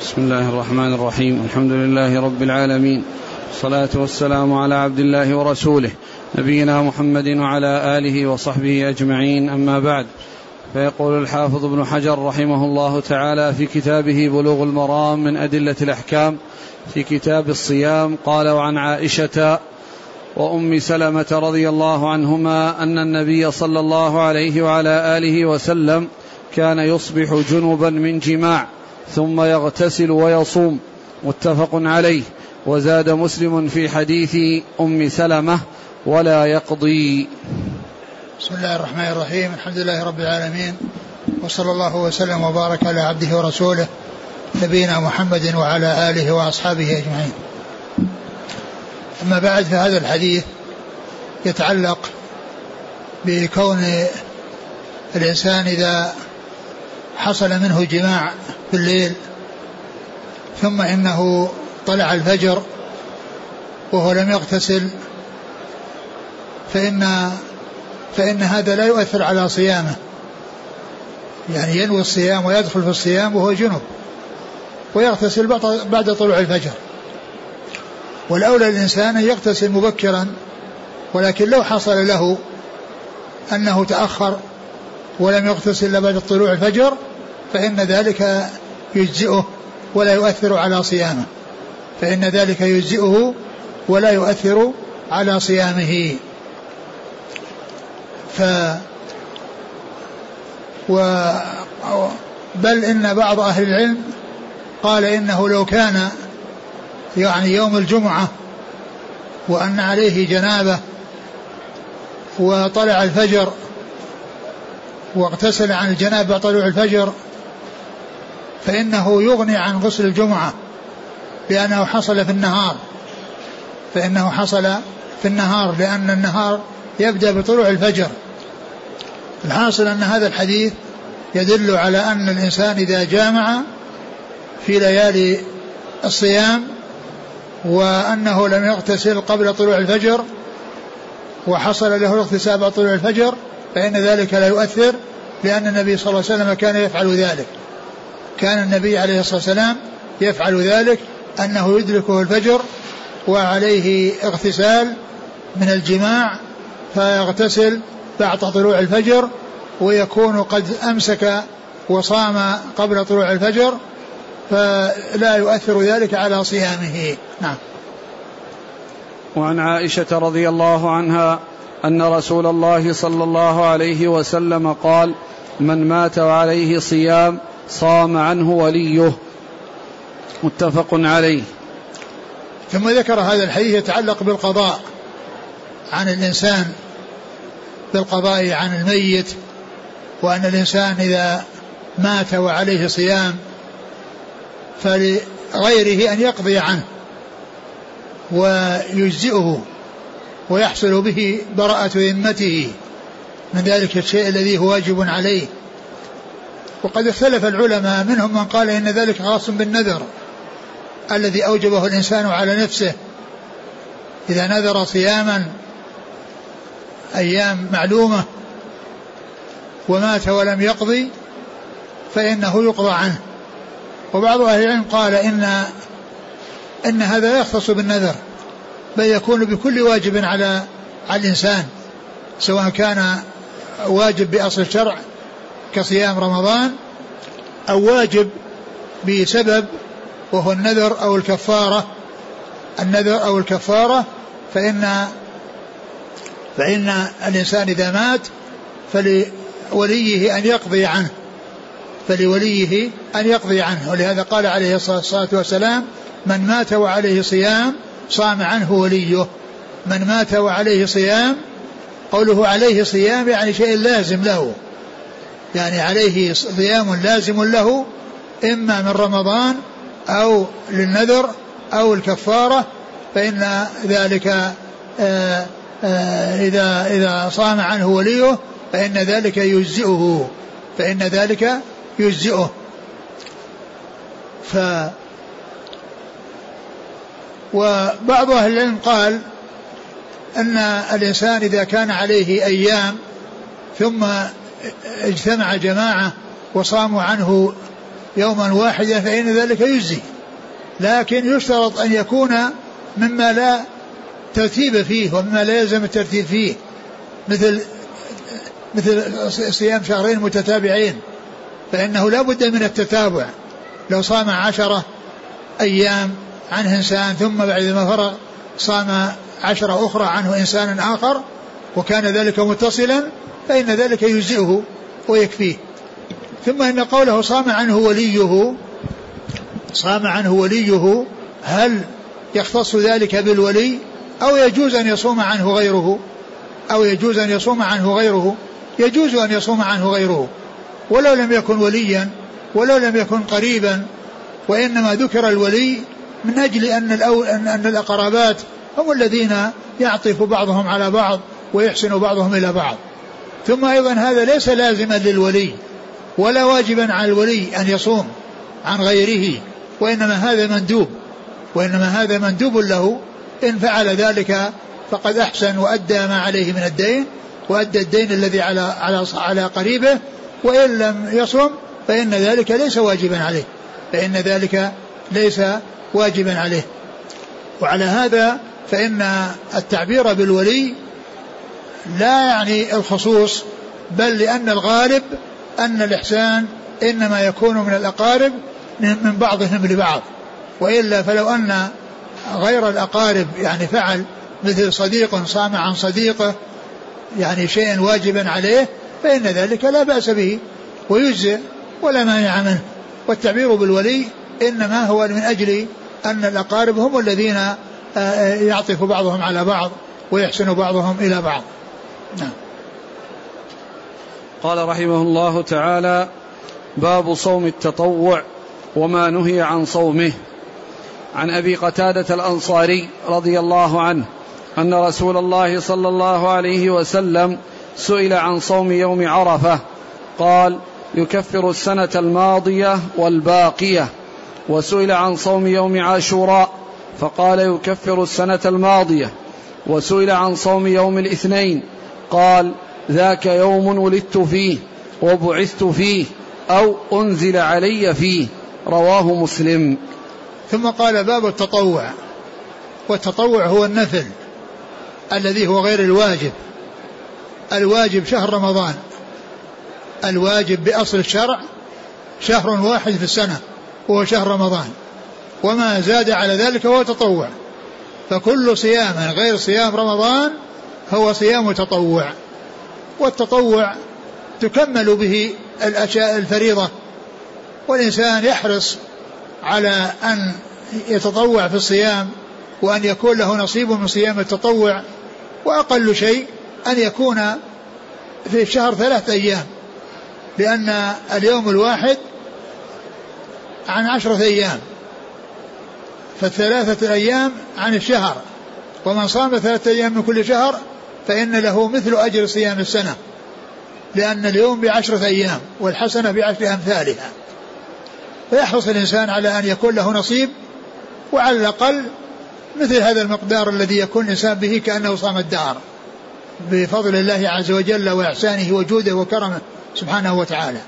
بسم الله الرحمن الرحيم. الحمد لله رب العالمين. والصلاة والسلام على عبد الله ورسوله نبينا محمد وعلى آله وصحبه أجمعين. أما بعد فيقول الحافظ ابن حجر رحمه الله تعالى في كتابه بلوغ المرام من أدلة الأحكام في كتاب الصيام قال وعن عائشة وأم سلمة رضي الله عنهما أن النبي صلى الله عليه وعلى آله وسلم كان يصبح جنبا من جماع ثم يغتسل ويصوم متفق عليه. وزاد مسلم في حديث أم سلمة ولا يقضي. بسم الله الرحمن الرحيم. الحمد لله رب العالمين. وصلى الله وسلم وبارك على عبده ورسوله نبينا محمد وعلى آله وأصحابه أجمعين. أما بعد فهذا الحديث يتعلق بكون الإنسان إذا حصل منه جماع في الليل ثم إنه طلع الفجر وهو لم يغتسل فإن فإن هذا لا يؤثر على صيامه. يعني ينوي الصيام ويدخل في الصيام وهو جنب ويغتسل بعد طلوع الفجر. والأولى الإنسان أن يغتسل مبكرا ولكن لو حصل له أنه تأخر ولم يغتسل إلا بعد طلوع الفجر فإن ذلك يجزئه ولا يؤثر على صيامه. فإن ذلك يجزئه ولا يؤثر على صيامه. ف و بل إن بعض أهل العلم قال إنه لو كان يعني يوم الجمعة وأن عليه جنابة وطلع الفجر واغتسل عن الجنابة طلوع الفجر فإنه يغني عن غسل الجمعة لأنه حصل في النهار. فإنه حصل في النهار لأن النهار يبدأ بطلوع الفجر. الحاصل أن هذا الحديث يدل على أن الإنسان إذا جامع في ليالي الصيام وأنه لم يغتسل قبل طلوع الفجر وحصل له الاغتسال بعد طلوع الفجر فإن ذلك لا يؤثر لأن النبي صلى الله عليه وسلم كان يفعل ذلك. كان النبي عليه الصلاة والسلام يفعل ذلك أنه يدركه الفجر وعليه اغتسال من الجماع فيغتسل بعد طلوع الفجر ويكون قد أمسك وصام قبل طلوع الفجر فلا يؤثر ذلك على صيامه. نعم. وعن عائشة رضي الله عنها أن رسول الله صلى الله عليه وسلم قال من مات وعليه صيام صام عنه وليه. متفق عليه. ثم ذكر هذا الحديث يتعلق بالقضاء عن الإنسان بالقضاء عن الميت وأن الإنسان إذا مات وعليه صيام فلغيره أن يقضي عنه ويجزئه ويحصل به براءة ذمته. من ذلك الشيء الذي هو واجب عليه. وقد اختلف العلماء منهم من قال إن ذلك خاص بالنذر الذي أوجبه الإنسان على نفسه. إذا نذر صياما أيام معلومة ومات ولم يقضي فإنه يقضى عنه. وبعض أهل العلم قال إن إن هذا لا يختص بالنذر بل يكون بكل واجب على على الإنسان سواء كان واجب بأصل الشرع كصيام رمضان أو واجب بسبب وهو النذر أو الكفارة النذر أو الكفارة فإن فإن الإنسان إذا مات فلوليه أن يقضي عنه فلوليه أن يقضي عنه. ولهذا قال عليه الصلاة والسلام من مات وعليه صيام صام عنه وليه. من مات وعليه صيام قوله عليه صيام يعني شيء لازم له. يعني عليه صيام لازم له إما من رمضان أو للنذر أو الكفارة فإن ذلك آه، آه، إذا إذا صام عنه وليه فإن ذلك يجزئه فإن ذلك يجزئه. ف وبعض أهل العلم قال أن الإنسان إذا كان عليه أيام ثم اجتمع جماعة وصاموا عنه يوما واحدا فإن ذلك يجزي. لكن يشترط أن يكون مما لا ترتيب فيه ومما لا يلزم الترتيب فيه مثل مثل صيام شهرين متتابعين فإنه لا بد من التتابع. لو صام عشرة أيام عنه إنسان ثم بعد ما فرغ صام عشرة أخرى عنه إنسان آخر وكان ذلك متصلا فإن ذلك يجزئه ويكفيه. ثم إن قوله صام عنه وليه صام عنه وليه هل يختص ذلك بالولي؟ أو يجوز أن يصوم عنه غيره؟ أو يجوز أن يصوم عنه غيره؟ يجوز أن يصوم عنه غيره. ولو لم يكن وليا ولو لم يكن قريبا وإنما ذكر الولي من أجل أن. أن الأقربات هم الذين يعطف بعضهم على بعض. ويحسن بعضهم إلى بعض. ثم أيضا هذا ليس لازما للولي ولا واجبا على الولي أن يصوم عن غيره وإنما هذا مندوب وإنما هذا مندوب له. إن فعل ذلك فقد أحسن وأدى ما عليه من الدين وأدى الدين الذي على على على قريبه. وإن لم يصم فإن ذلك ليس واجبا عليه فإن ذلك ليس واجبا عليه. وعلى هذا فإن التعبير بالولي لا يعني الخصوص بل لأن الغالب أن الإحسان إنما يكون من الأقارب من بعضهم لبعض. وإلا فلو أن غير الأقارب يعني فعل مثل صديق صام عن صديقه يعني شيء واجبا عليه فإن ذلك لا بأس به ويجزئ ولا مانع منه. والتعبير بالولي إنما هو من أجل أن الأقارب هم الذين آه، آه، يعطف بعضهم على بعض ويحسن بعضهم إلى بعض. نعم. قال رحمه الله تعالى باب صوم التطوع وما نهي عن صومه. عن أبي قتادة الأنصاري رضي الله عنه أن رسول الله صلى الله عليه وسلم سئل عن صوم يوم عرفة قال يكفر السنة الماضية والباقية. وسئل عن صوم يوم عاشوراء فقال يكفر السنة الماضية. وسئل عن صوم يوم الاثنين قال ذاك يوم ولدت فيه وبعثت فيه أو أنزل علي فيه. رواه مسلم. ثم قال باب التطوع. والتطوع هو النفل الذي هو غير الواجب. الواجب شهر رمضان. الواجب بأصل الشرع شهر واحد في السنة وهو شهر رمضان. وما زاد على ذلك هو تطوع فكل صيام غير صيام رمضان هو صيام تطوع والتطوع تكمل به الأشياء الفريضة. والإنسان يحرص على أن يتطوع في الصيام وأن يكون له نصيب من صيام التطوع وأقل شيء أن يكون في الشهر ثلاثة أيام لأن اليوم الواحد عن عشرة أيام. فالثلاثة أيام عن الشهر ومن صام ثلاثة أيام من كل شهر فإن له مثل أجر صيام السنة لأن اليوم بعشرة أيام والحسنة بعشر أمثالها. فيحرص الإنسان على أن يكون له نصيب وعلى الأقل مثل هذا المقدار الذي يكون الإنسان به كأنه صام الدهر بفضل الله عز وجل وإحسانه وجوده وكرمه سبحانه وتعالى.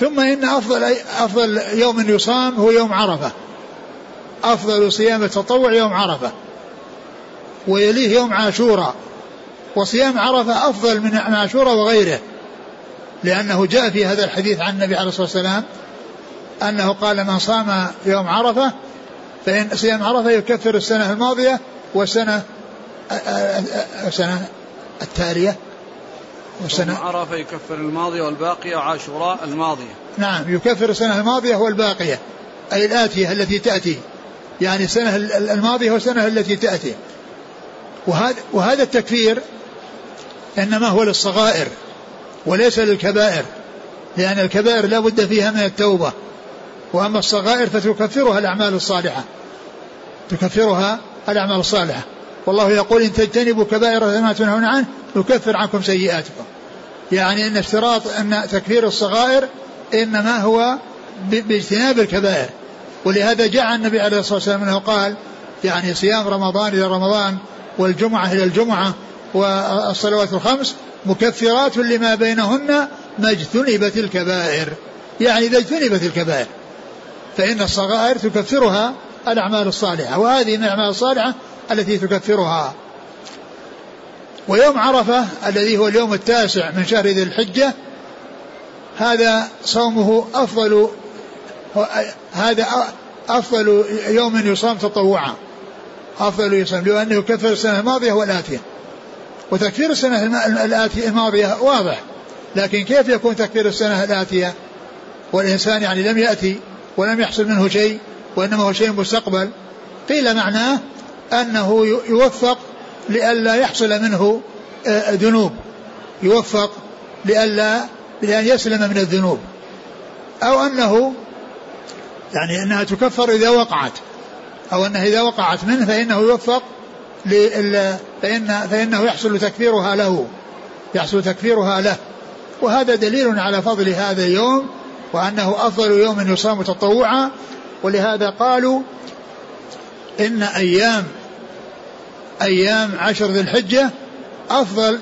ثم إن أفضل أفضل يوم يصام هو يوم عرفة. أفضل صيام التطوع يوم عرفة. ويليه يوم عاشوراء وصيام عرفة أفضل من عاشوراء وغيره لأنه جاء في هذا الحديث عن النبي عليه الصلاة والسلام أنه قال من صام يوم عرفة فإن صيام عرفة يكفر السنة الماضية والسنة السنة التالية والسنة عرفة يكفر الماضية والباقية وعاشوراء الماضية. نعم يكفر السنة الماضية والباقية أي الآتية التي تأتي يعني السنة الماضية والسنة التي تأتي. وهذا وهذا التكفير إنما هو للصغائر وليس للكبائر لأن الكبائر لا بد فيها من التوبة. وأما الصغائر فتكفرها الأعمال الصالحة. تكفرها الأعمال الصالحة. والله يقول إن تجتنبوا كبائر ما تنهون عنه نكفر عنكم سيئاتكم. يعني إن اشتراط إن تكفير الصغائر إنما هو باجتناب الكبائر. ولهذا جاء النبي عليه الصلاة والسلام إنه قال يعني صيام رمضان إلى رمضان والجمعة إلى الجمعة والصلوات الخمس مكفرات لما بينهن ما اجتنبت الكبائر. يعني إذا اجتنبت الكبائر فإن الصغائر تكفرها الأعمال الصالحة وهذه من الأعمال الصالحة التي تكفرها. ويوم عرفة الذي هو اليوم التاسع من شهر ذي الحجة هذا صومه أفضل هذا أفضل يوم يصام تطوعا. أفضل يصام لأنه يكفر السنة الماضية والآتية وتكفير السنة الآتية الماضية واضح. لكن كيف يكون تكفير السنة الآتية؟ والإنسان يعني لم يأتي ولم يحصل منه شيء وإنما هو شيء مستقبل. قيل معناه أنه يوفق لئلا يحصل منه آه، ذنوب يوفق لئلا لأن يسلم من الذنوب. أو أنه يعني أنها تكفر إذا وقعت. أو أنها إذا وقعت منه فإنه يوفق فإن فإنه يحصل تكفيرها له. يحصل تكفيرها له. وهذا دليل على فضل هذا اليوم وأنه أفضل يوم يصام تطوعا. ولهذا قالوا إن أيام أيام عشر ذي الحجة أفضل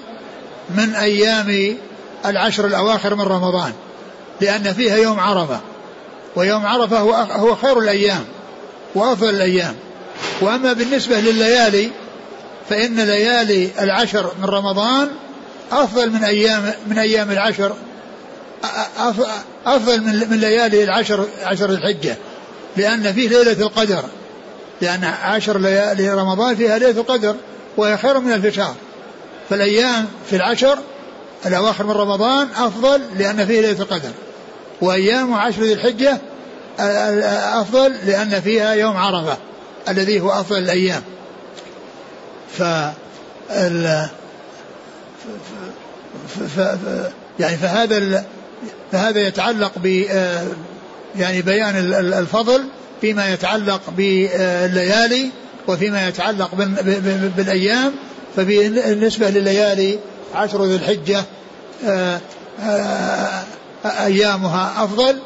من أيام العشر الأواخر من رمضان لأن فيها يوم عرفة. ويوم عرفة هو هو خير الأيام. وأفضل الأيام. وأما بالنسبة لليالي فإن ليالي العشر من رمضان أفضل من أيام من أيام العشر أفضل من من ليالي العشر عشر الحجة. لأن فيه ليلة القدر. لأن عشر ليالي رمضان فيها ليلة القدر وهي خير من ألف شهر. فالأيام في العشر الأواخر من رمضان أفضل لأن فيه ليلة القدر. وأيام عشر ذي الحجة أفضل لأن فيها يوم عرفة الذي هو أفضل الأيام ف. يعني فهذا فهذا يتعلق ب يعني بيان الفضل فيما يتعلق بالليالي وفيما يتعلق بالأيام فبالنسبة لليالي عشر ذي الحجة أيامها أفضل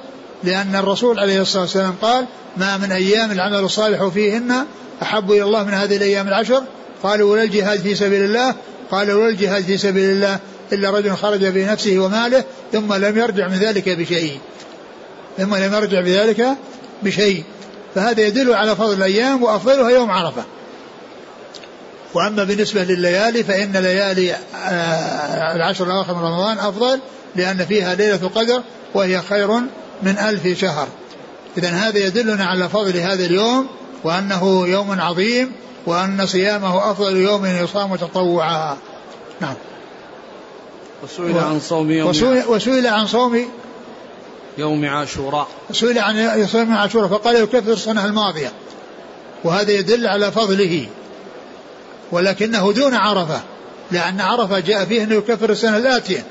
لأن الرسول عليه الصلاة والسلام قال ما من أيام العمل الصالح فيهن أحب إلى الله من هذه الأيام العشر قالوا ولا الجهاد في سبيل الله قال ولا الجهاد في سبيل الله إلا رجل خرج بنفسه وماله ثم لم يرجع من ذلك بشيء ثم لم يرجع بذلك بشيء. فهذا يدل على فضل الأيام وأفضلها يوم عرفة. وأما بالنسبة لليالي فإن ليالي آه، العشر الأواخر من رمضان أفضل لأن فيها ليلة القدر وهي خير من ألف شهر. إذا هذا يدلنا على فضل هذا اليوم وأنه يوم عظيم وأن صيامه أفضل يوم يصام تطوعا. نعم. وسئل عن صوم يوم وسئل, وسئل عن صوم يوم عاشوراء. سئل عن صوم عاشوراء فقال يكفر السنة الماضية. وهذا يدل على فضله. ولكنه دون عرفة لأن عرفة جاء فيه أنه يكفر السنة الآتية.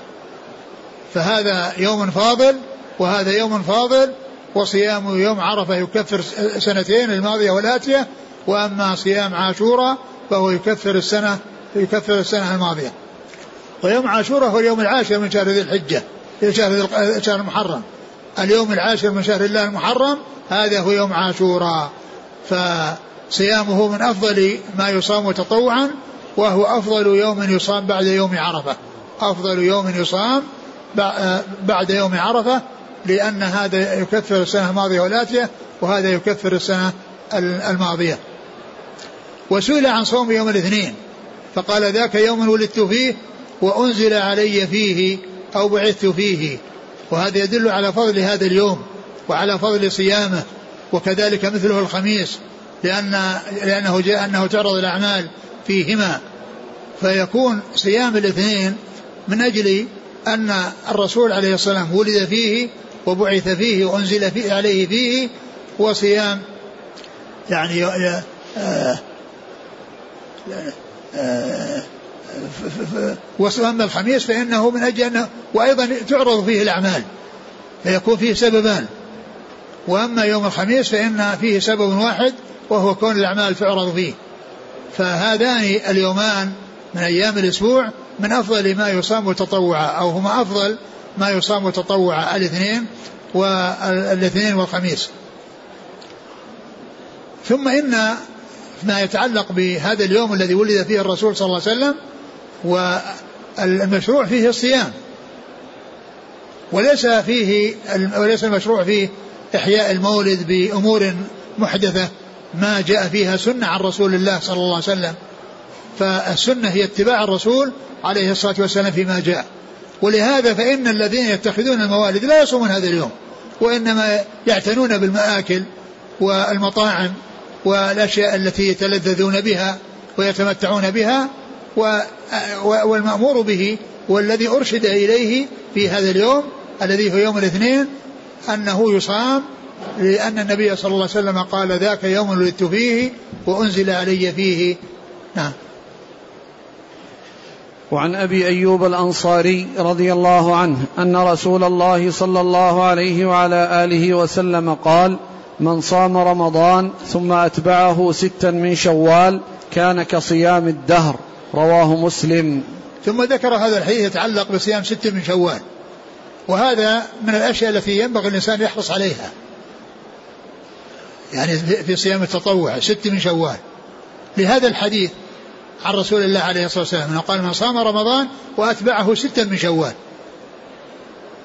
فهذا يوم فاضل وهذا يوم فاضل وصيام يوم عرفة يكفر سنتين الماضية والآتية وأما صيام عاشوراء فهو يكفر السنة يكفر السنة الماضية. ويوم عاشوراء هو اليوم العاشر من شهر ذي الحجة شهر شهر المحرم. اليوم العاشر من شهر الله المحرم هذا هو يوم عاشوراء فصيامه من أفضل ما يصام تطوعا وهو أفضل يوم يصام بعد يوم عرفة. أفضل يوم يصام بعد يوم عرفة لأن هذا يكفر السنة الماضية والآتية وهذا يكفر السنة الماضية. وسئل عن صوم يوم الاثنين فقال ذاك يوم ولدت فيه وأنزل علي فيه أو بعثت فيه. وهذا يدل على فضل هذا اليوم وعلى فضل صيامه وكذلك مثله الخميس لأن لأنه جاء أنه تعرض الأعمال فيهما. فيكون صيام الاثنين من أجل أن الرسول عليه الصلاة والسلام ولد فيه وبعث فيه وأنزل فيه عليه فيه وصيام يعني آه آه واما الخميس فإنه من أجل أنه وأيضا تعرض فيه الأعمال فيكون فيه سببان وأما يوم الخميس فإن فيه سبب واحد وهو كون الأعمال تعرض فيه فهذان اليومان من أيام الأسبوع من أفضل ما يصام تطوعا أو هما أفضل ما يصام تطوعا الاثنين والاثنين والخميس. ثم إن ما يتعلق بهذا اليوم الذي ولد فيه الرسول صلى الله عليه وسلم والمشروع فيه الصيام. وليس فيه وليس المشروع فيه إحياء المولد بأمور محدثة ما جاء فيها سنة عن رسول الله صلى الله عليه وسلم. فالسنة هي اتباع الرسول عليه الصلاة والسلام فيما جاء. ولهذا فإن الذين يتخذون الموالد لا يصومون هذا اليوم وإنما يعتنون بالمآكل والمطاعم والأشياء التي يتلذذون بها ويتمتعون بها والمأمور به والذي أرشد إليه في هذا اليوم الذي هو يوم الاثنين أنه يصام لأن النبي صلى الله عليه وسلم قال ذاك يوم ولدت فيه وأنزل علي فيه. نعم. وعن أبي أيوب الأنصاري رضي الله عنه أن رسول الله صلى الله عليه وعلى آله وسلم قال من صام رمضان ثم أتبعه ستا من شوال كان كصيام الدهر رواه مسلم. ثم ذكر هذا الحديث يتعلق بصيام ست من شوال. وهذا من الأشياء التي ينبغي الإنسان يحرص عليها. يعني في صيام التطوع ست من شوال. لهذا الحديث عن رسول الله عليه الصلاة والسلام. أنه قال من صام رمضان وأتبعه ستا من شوال.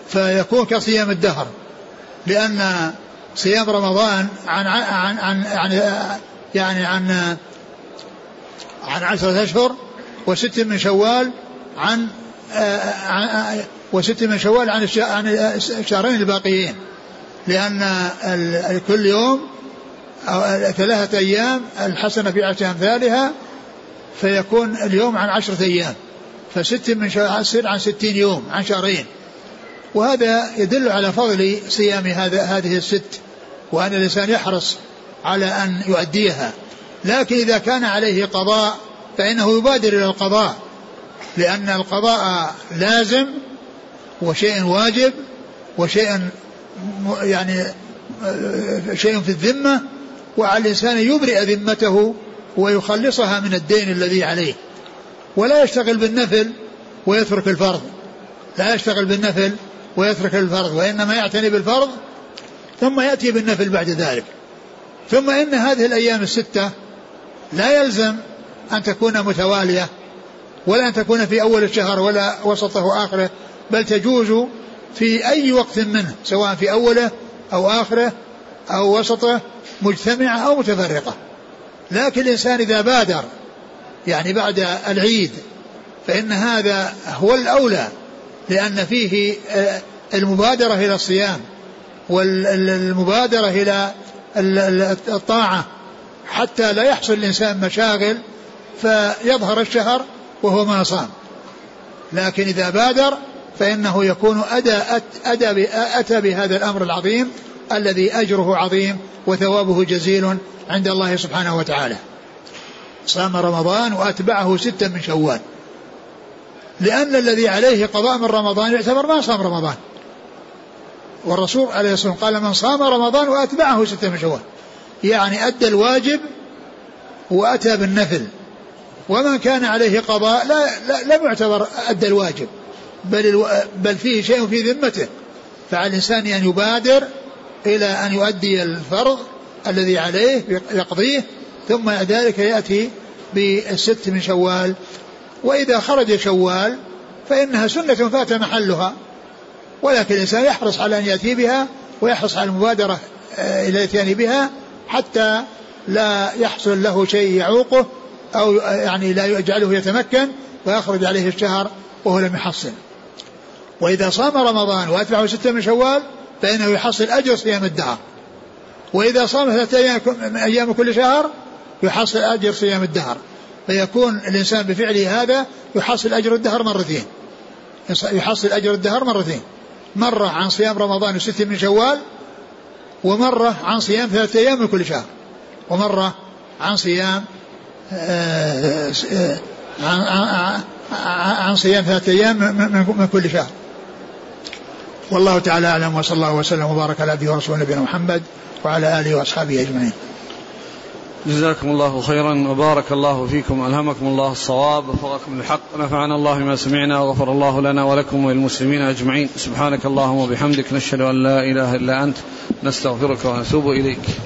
فيكون كصيام الدهر. لأن صيام رمضان عن عن عن, عن يعني عن عن عشرة أشهر وست من شوال عن, وست من شوال عن عن الشهرين الباقيين. لأن كل يوم ثلاثة أيام الحسنة في عشر أمثالها فيكون اليوم عن عشرة أيام فست من يصير عن ستين يوم عن شهرين. وهذا يدل على فضل صيام هذا هذه الست وأن الإنسان يحرص على أن يؤديها. لكن إذا كان عليه قضاء فإنه يبادر إلى القضاء لأن القضاء لازم وشيء واجب وشيء يعني شيء في الذمة وعلى الإنسان يبرئ ذمته ويخلصها من الدين الذي عليه. ولا يشتغل بالنفل ويترك الفرض. لا يشتغل بالنفل ويترك الفرض وإنما يعتني بالفرض ثم يأتي بالنفل بعد ذلك. ثم إن هذه الأيام الستة لا يلزم أن تكون متوالية ولا أن تكون في أول الشهر ولا وسطه وآخره بل تجوز في أي وقت منه سواء في أوله أو آخره أو وسطه مجتمعة أو متفرقة. لكن الإنسان إذا بادر يعني بعد العيد فإن هذا هو الأولى لأن فيه آه، المبادرة إلى الصيام والمبادرة إلى الطاعة. حتى لا يحصل الإنسان مشاغل فيظهر الشهر وهو ما صام. لكن إذا بادر فإنه يكون أدى, أدى أتى بهذا الأمر العظيم الذي أجره عظيم وثوابه جزيل عند الله سبحانه وتعالى. صام رمضان وأتبعه ستا من شوال. لأن الذي عليه قضاء من رمضان يعتبر ما صام رمضان. والرسول عليه الصلاة والسلام قال من صام رمضان وأتبعه ستا من شوال. يعني أدى الواجب وأتى بالنفل. ومن كان عليه قضاء لا, لا لم يعتبر أدى الواجب. بل, ألو بل فيه شيء في ذمته. فعلى الإنسان أن يبادر إلى أن يؤدي الفرض الذي عليه يقضيه ثم ذلك يأتي بالست من شوال. وإذا خرج شوال فإنها سنة فات محلها ولكن الإنسان يحرص على أن يأتي بها ويحرص على المبادرة آه، إلى الإتيان بها حتى لا يحصل له شيء يعوقه أو يعني لا يجعله يتمكن ويخرج عليه الشهر وهو لم يحصل. وإذا صام رمضان وأتبعه ستة من شوال فإنه يحصل أجر صيام الدهر. وإذا صام ثلاثة أيام أيام كل شهر يحصل أجر صيام الدهر. فيكون الإنسان بفعله هذا يحصل أجر الدهر مرتين. يحصل أجر الدهر مرتين. مرة عن صيام رمضان وست من شوال ومرة عن صيام ثلاثة أيام من كل شهر. ومرة عن صيام آه، آه، عن, عن صيام ثلاثة أيام من كل شهر. والله تعالى أعلم وصلى الله وسلم وبارك على عبده ورسوله نبينا محمد وعلى آله وأصحابه أجمعين. جزاكم الله خيرا وبارك الله فيكم ألهمكم الله الصواب وفقكم الحق نفعنا الله ما سمعنا وغفر الله لنا ولكم وللمسلمين أجمعين. سبحانك اللهم وبحمدك نشهد أن لا إله إلا أنت نستغفرك ونتوب إليك.